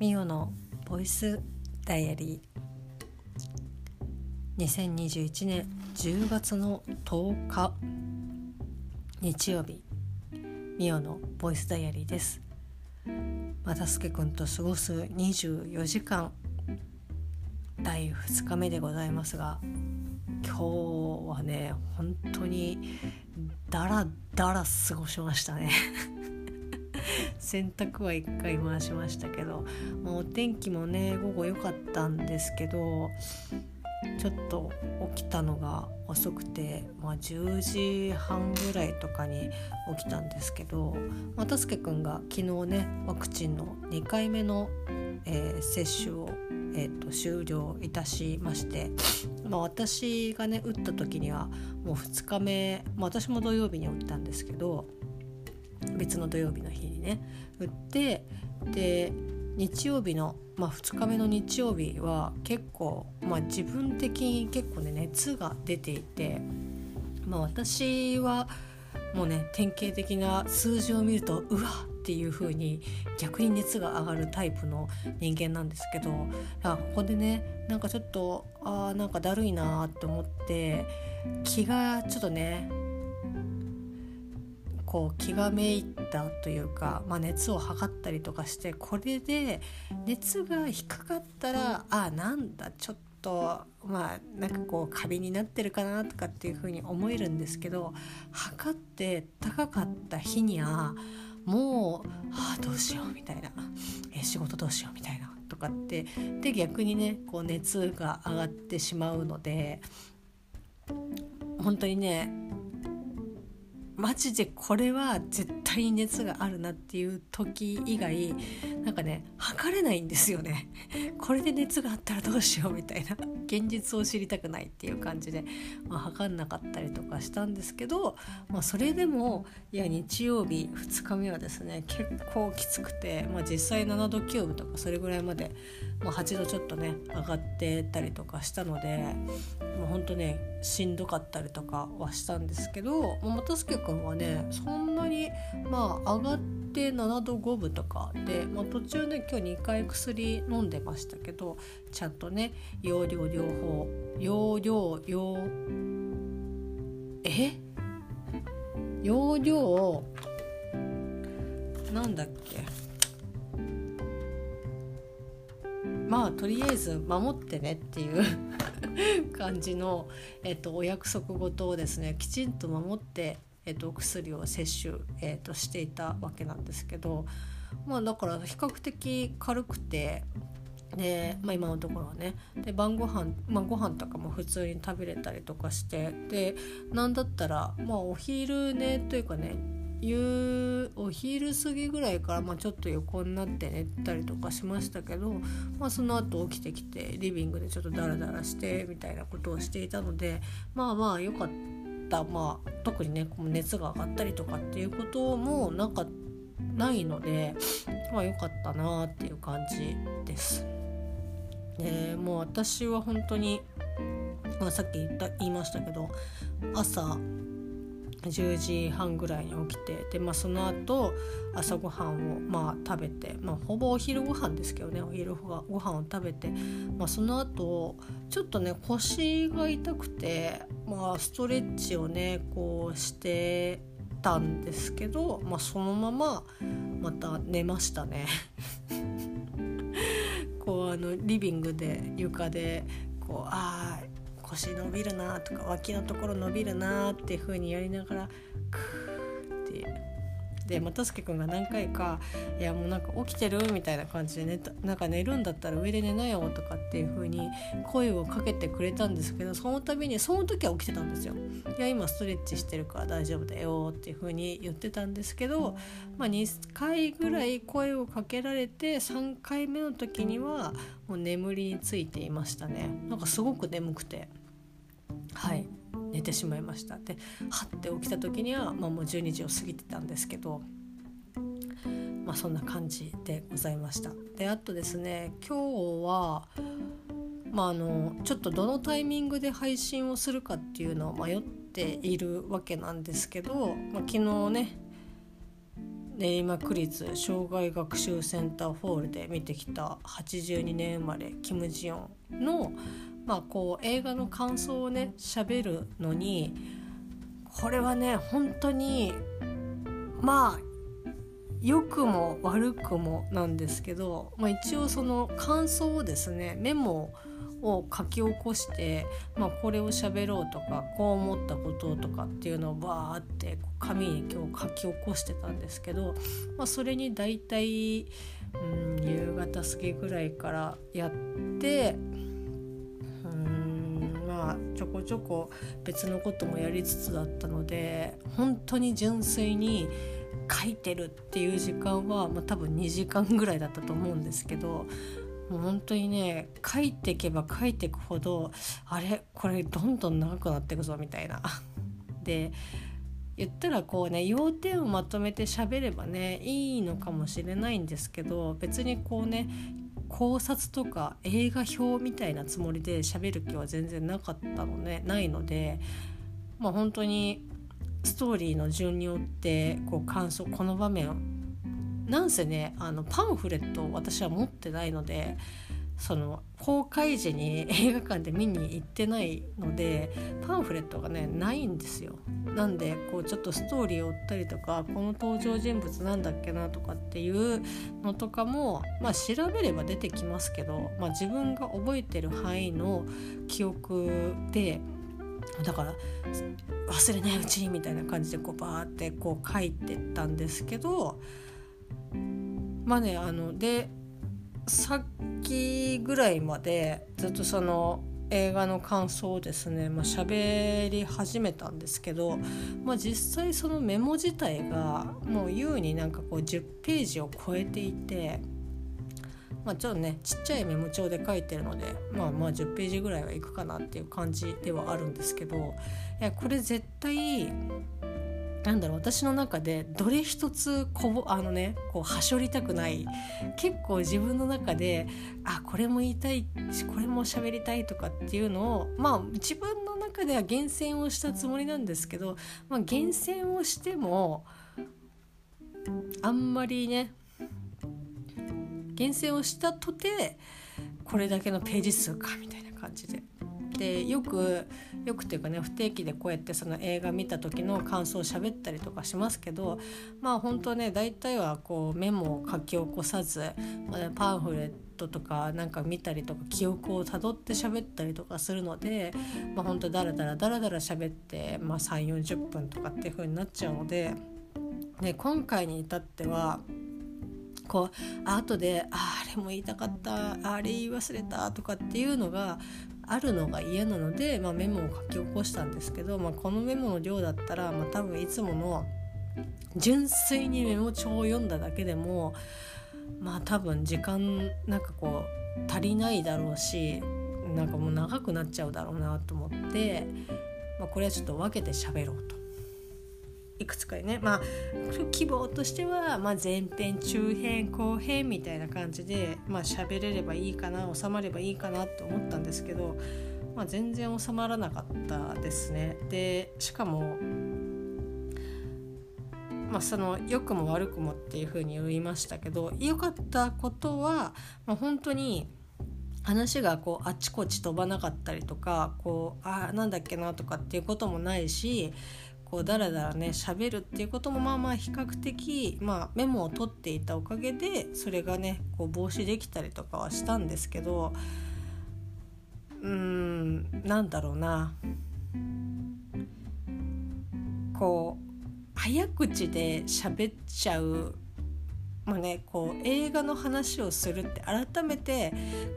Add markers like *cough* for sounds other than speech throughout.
ミオのボイスダイアリー。2021年10月の10日。日曜日。ミオのボイスダイアリーです。またすけくんと過ごす24時間。第2日目でございますが今日はね本当にダラダラ過ごしましたね。洗濯は1回回しましたけど、まあ、お天気もね午後良かったんですけどちょっと起きたのが遅くて、まあ、10時半ぐらいとかに起きたんですけど、まあ、たすけくんが昨日ねワクチンの2回目の、えー、接種を、えーと、と終了いたしまして、まあ、私がね打った時にはもう2日目、まあ、私も土曜日に打ったんですけど別の土曜日の日にね打ってで日曜日の、まあ、2日目の日曜日は結構、まあ、自分的に結構ね熱が出ていて、まあ、私はもうね典型的な数字を見るとうわっっていう風に逆に熱が上がるタイプの人間なんですけどここでねなんかちょっとあーなんかだるいなって思って気がちょっとねこう気がめいたというか、まあ、熱を測ったりとかしてこれで熱が低かったらあなんだちょっとまあなんかこうカビになってるかなとかっていう風に思えるんですけど測って高かった日にはもうああどうしようみたいな、え仕事どうしようみたいなとかってで逆にねこう熱が上がってしまうので本当にねマジでこれは絶対に熱があるなっていう時以外なんかね測れないんですよね。*laughs* これで熱があったらどうしようみたいな。現実を知りたくないっていう感じで、まあ、測んなかったりとかしたんですけど、まあ、それでもいや日曜日2日目はですね結構きつくて、まあ、実際7度9分とかそれぐらいまで、まあ、8度ちょっとね上がってたりとかしたのでもうほんとねしんどかったりとかはしたんですけど元助君はねそんなにまあ上がって7度5分とかで、まあ、途中ね今日2回薬飲んでましたけどちゃんとね容量両方容量用え？容量なんだっけ？まあとりあえず守ってねっていう *laughs* 感じの、えっと、お約束事をですねきちんと守って、えっと、お薬を摂取、えっと、していたわけなんですけどまあだから比較的軽くてで、まあ、今のところはね。で晩ご飯まあご飯とかも普通に食べれたりとかしてでなんだったらまあお昼寝というかね夕お昼過ぎぐらいから、まあ、ちょっと横になって寝たりとかしましたけど、まあ、その後起きてきてリビングでちょっとダラダラしてみたいなことをしていたのでまあまあ良かった、まあ、特にね熱が上がったりとかっていうこともなんかないので、まあ、良かったなっていう感じです。でもう私は本当に、まあ、さっき言った言いましたけど朝10時半ぐらいに起きてで、まあ、その後朝ごはんをまあ食べて、まあ、ほぼお昼ご飯ですけどねお昼ご飯を食べて、まあ、その後ちょっとね腰が痛くて、まあ、ストレッチをねこうしてたんですけど、まあ、そのまままた寝ましたね。*laughs* こうあのリビングで床でこうああ腰伸びるなとか脇のところ伸びるなっていう風にやりながらクーってで又助君が何回か「いやもうなんか起きてる?」みたいな感じで寝たなんか寝るんだったら上で寝なよとかっていう風に声をかけてくれたんですけどその度にその時は起きてたんですよ。いや今ストレッチしてるから大丈夫だよっていう風に言ってたんですけど、まあ、2回ぐらい声をかけられて3回目の時にはもう眠りについていましたね。なんかすごく眠くてはい。寝てしまいました。ではって起きた時には、まあ、もう12時を過ぎてたんですけどまあそんな感じでございました。であとですね今日はまああのちょっとどのタイミングで配信をするかっていうのを迷っているわけなんですけど、まあ、昨日ね練馬区立障害学習センターホールで見てきた82年生まれキム・ジヨンの、まあ、こう映画の感想をね喋るのにこれはね本当にまあ良くも悪くもなんですけど、まあ、一応その感想をですねメモを書き起こして、まあ、これを喋ろうとかこう思ったこととかっていうのをバーって紙に今日書き起こしてたんですけど、まあ、それに大体、うん、夕方過ぎぐらいからやってちょこちょこ別のこともやりつつだったので本当に純粋に書いてるっていう時間は、まあ、多分2時間ぐらいだったと思うんですけどもう本当にね書いていけば書いていくほどあれこれどんどん長くなっていくぞみたいな。で言ったらこうね要点をまとめて喋ればねいいのかもしれないんですけど別にこうね考察とか映画表みたいなつもりで喋る気は全然なかったのね。ないのでまあ本当にストーリーの順によってこう感想この場面なんせねあのパンフレットを私は持ってないのでその公開時に映画館で見に行ってないのでパンフレットがねないんですよ。なんでこうちょっとストーリーを追ったりとかこの登場人物なんだっけなとかっていうのとかもまあ調べれば出てきますけど、まあ、自分が覚えてる範囲の記憶でだから忘れないうちにみたいな感じでこうバーってこう書いてったんですけどまあねあのでさっきぐらいまでずっとその映画の感想をですね、まあ、喋り始めたんですけど、まあ、実際そのメモ自体がもう優になんかこう10ページを超えていて。まあ、ちょっとねちっちゃいメモ帳で書いてるのでまあまあ10ページぐらいはいくかなっていう感じではあるんですけどいやこれ絶対なんだろう私の中でどれ一つこぼあのねこうはしょりたくない結構自分の中であこれも言いたいしこれも喋りたいとかっていうのをまあ自分の中では厳選をしたつもりなんですけど、まあ、厳選をしてもあんまりね厳選をしたとてこれだけのページ数かみたいな感じで。でよくよくっていうかね不定期でこうやってその映画見た時の感想を喋ったりとかしますけどまあ本当ね大体はこうメモを書き起こさず、まあ、パンフレットとかなんか見たりとか記憶をたどって喋ったりとかするので、まあ、本当ダラダラダラダラ喋って、まあ、3 4 0分とかっていう風になっちゃうので、ね、今回に至っては。こう後で「ああれも言いたかったあれ言い忘れた」とかっていうのがあるのが嫌なので、まあ、メモを書き起こしたんですけど、まあ、このメモの量だったら、まあ、多分いつもの純粋にメモ帳を読んだだけでもまあ多分時間なんかこう足りないだろうしなんかもう長くなっちゃうだろうなと思って、まあ、これはちょっと分けて喋ろうと。いくつかねまあ希望としては、まあ、前編中編後編みたいな感じでまあ喋れればいいかな収まればいいかなと思ったんですけど、まあ、全然収まらなかったですね。でしかもまあ、その良くも悪くもっていうふうに言いましたけど良かったことは、まあ、本当に話がこうあっちこっち飛ばなかったりとかこうあなんだっけなとかっていうこともないしこうだらだらね喋るっていうこともまあまあ比較的、まあ、メモを取っていたおかげでそれがねこう防止できたりとかはしたんですけどうーんなんだろうな。こう早口で喋っちゃうまあね、こう映画の話をするって改めて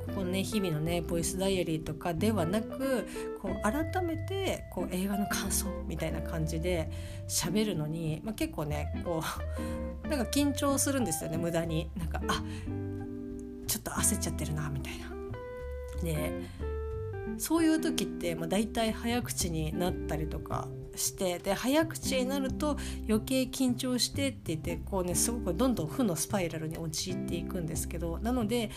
ここね日々のねボイスダイアリーとかではなくこう改めてこう映画の感想みたいな感じで喋るのに、まあ、結構ねこう *laughs* なんか緊張するんですよね無駄になんかあちょっと焦っちゃってるなみたいな。でそういう時って、まあ、大体早口になったりとかしてで早口になると余計緊張してって言ってこうねすごくどんどん負のスパイラルに陥っていくんですけどなので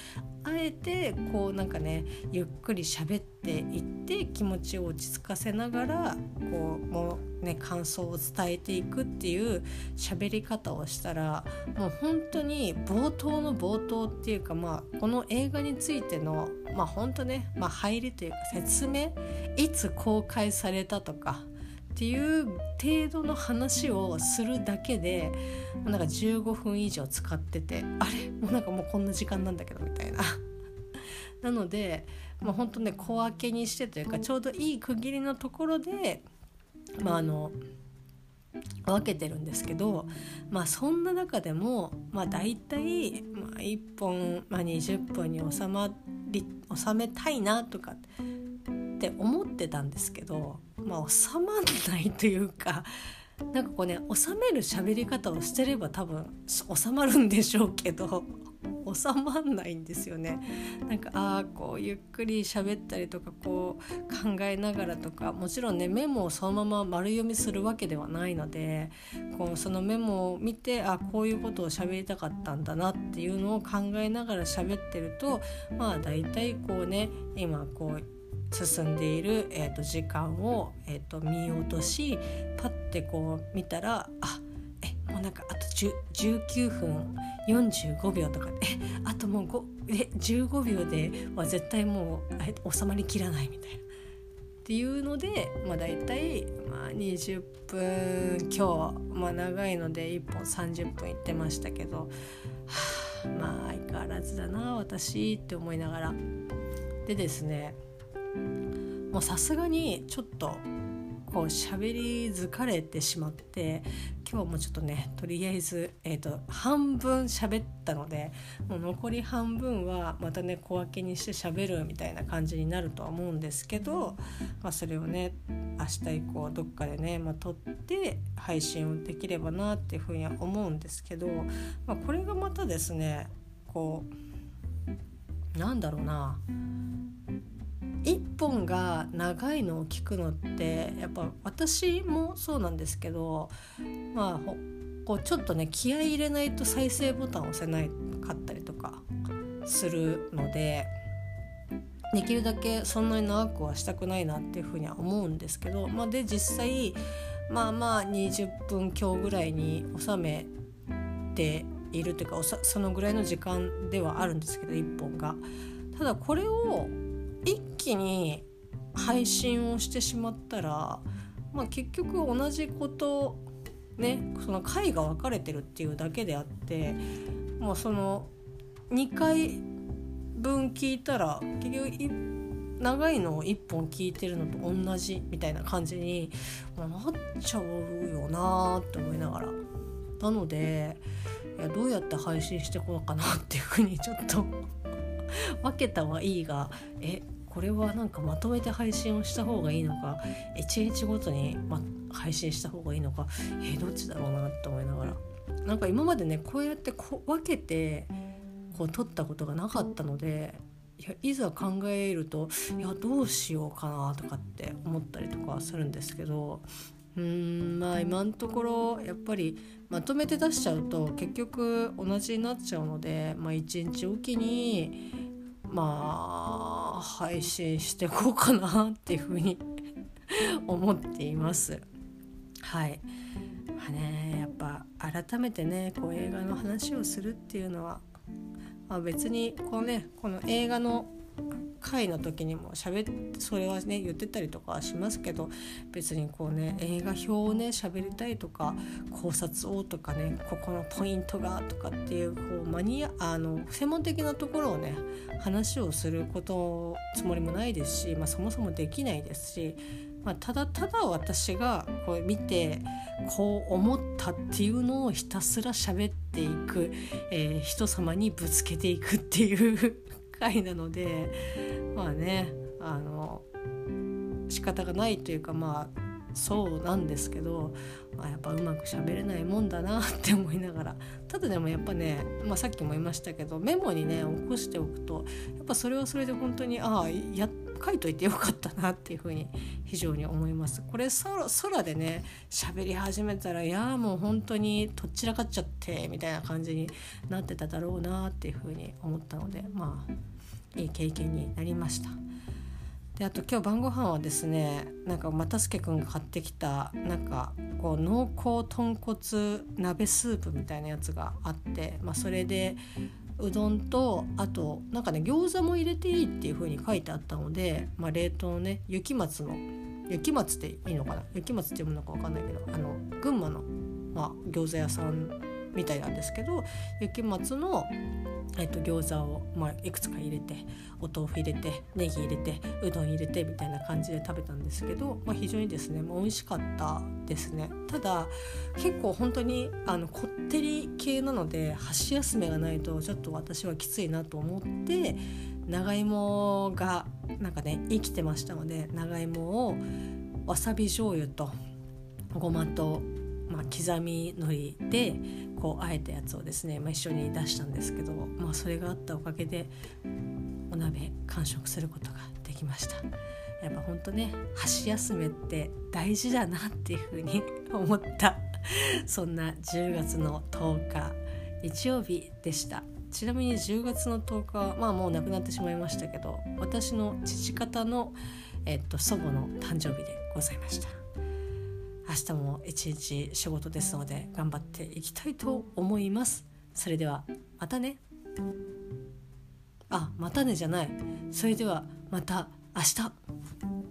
あえてこうなんかねゆっくり喋っていって気持ちを落ち着かせながらこうもうね感想を伝えていくっていう喋り方をしたらもう本当に冒頭の冒頭っていうかまあこの映画についてのまあ本当ね、まあ、入りというか説明いつ公開されたとかっていう程度の話をするだけでなんか15分以上使っててあれ？もうなんかもうこんな時間なんだけどみたいな。*laughs* なので、まあ、本当ね小分けにしてというかちょうどいい区切りのところで、まあ、あの分けてるんですけど、まあ、そんな中でも、まあ、大体、まあ、1本、まあ、20分に収まり収めたいなとかって思ってたんですけど、まあ、収まんないというか *laughs* なんかこうね収める喋り方をしてれば多分収まるんでしょうけど *laughs* 収まんないんですよね。なんかああこうゆっくり喋ったりとかこう考えながらとかもちろんねメモをそのまま丸読みするわけではないのでこうそのメモを見てあこういうことを喋りたかったんだなっていうのを考えながら喋ってるとまあ大体こうね今こう進んでいる、えーと、時間を、えーと、見ようとしパッてこう見たらあえもうなんかあと19分45秒とかえあともう5え15秒では絶対もう収まりきらないみたいな。っていうので、まあ、大体、まあ、20分今日、まあ、長いので1本30分いってましたけど、はあ、まあ相変わらずだな私って思いながらでですねもうさすがにちょっとこう喋り疲れてしまって今日もちょっとねとりあえず、えーと、半分喋ったのでもう残り半分はまたね小分けにして喋るみたいな感じになるとは思うんですけど、まあ、それをね明日以降どっかでね、まあ、撮って配信をできればなっていうふうには思うんですけど、まあ、これがまたですねこうなんだろうな1本が長いのを聞くのってやっぱ私もそうなんですけどまあこうちょっとね気合い入れないと再生ボタンを押せないかったりとかするのでできるだけそんなに長くはしたくないなっていうふうには思うんですけど、まあ、で実際まあまあ20分強ぐらいに収めているというかそのぐらいの時間ではあるんですけど1本が。ただこれを一気に配信をしてしまったら、まあ、結局同じことねその回が分かれてるっていうだけであってもうその2回分聞いたら結局長いのを1本聞いてるのと同じみたいな感じになっちゃうよなって思いながら。なのでいやどうやって配信してこようかなっていうふうにちょっと分けたはいいがえこれはなんかまとめて配信をした方がいいのか1日ごとに、ま、配信した方がいいのかえー、どっちだろうなって思いながら。なんか今までねこうやってこ分けてこう撮ったことがなかったのでいやいざ考えるといやどうしようかなとかって思ったりとかするんですけどうーんまあ今のところやっぱりまとめて出しちゃうと結局同じになっちゃうので、まあ、1日おきにまあ配信していこうかなっていうふうに *laughs* 思っています。はい、まあね、やっぱ改めてねこう映画の話をするっていうのは、まあ、別にこうねこの映画の回の時にも喋ってそれはね言ってたりとかはしますけど別にこうね映画表をね喋りたいとか考察をとかねここのポイントがとかっていうこうマニアあの専門的なところをね話をすることつもりもないですし、まあ、そもそもできないですしまあ、ただただ私がこう見てこう思ったっていうのをひたすら喋っていく、えー、人様にぶつけていくっていう回なのでまあねあの仕方がないというかまあそうなんですけど、まあ、やっぱうまく喋れないもんだなって思いながらただでもやっぱね、まあ、さっきも言いましたけどメモにね起こしておくとやっぱそれはそれで本当にああや書いといてよかったなっていうふうに非常に思いますこれ空でね喋り始めたらいやもう本当にとっちらかっちゃってみたいな感じになってただろうなっていうふうに思ったのでまあいい経験になりました。であと今日晩ご飯はですねなんか又助君が買ってきたなんかこう濃厚豚骨鍋スープみたいなやつがあって、まあ、それでうどんとあとなんかね餃子も入れていいっていう風に書いてあったので、まあ、冷凍のね雪松の雪松っていいのかな？雪松って読むのか分かんないけどあの群馬の、まあ、餃子屋さんみたいなんですけど雪松のえっと、餃子を、まあ、いくつか入れてお豆腐入れてネギ入れてうどん入れてみたいな感じで食べたんですけど、まあ、非常にですね、まあ、美味しかったですね。ただ結構本当にあのこってり系なので箸休めがないとちょっと私はきついなと思って長芋がなんかね生きてましたので長芋をわさび醤油とごまとまあ、刻み海苔でこうあえたやつをですね、まあ、一緒に出したんですけど、まあ、それがあったおかげでお鍋完食することができました。やっぱほんとね箸休めって大事だなっていうふうに *laughs* 思った。そんな10月の10日日曜日でした。ちなみに10月の10日はまあもう亡くなってしまいましたけど私の父方の、えっと、祖母の誕生日でございました。日も一日仕事ですので頑張っていきたいと思います。それではまたね。あまたねじゃない。それではまた明日。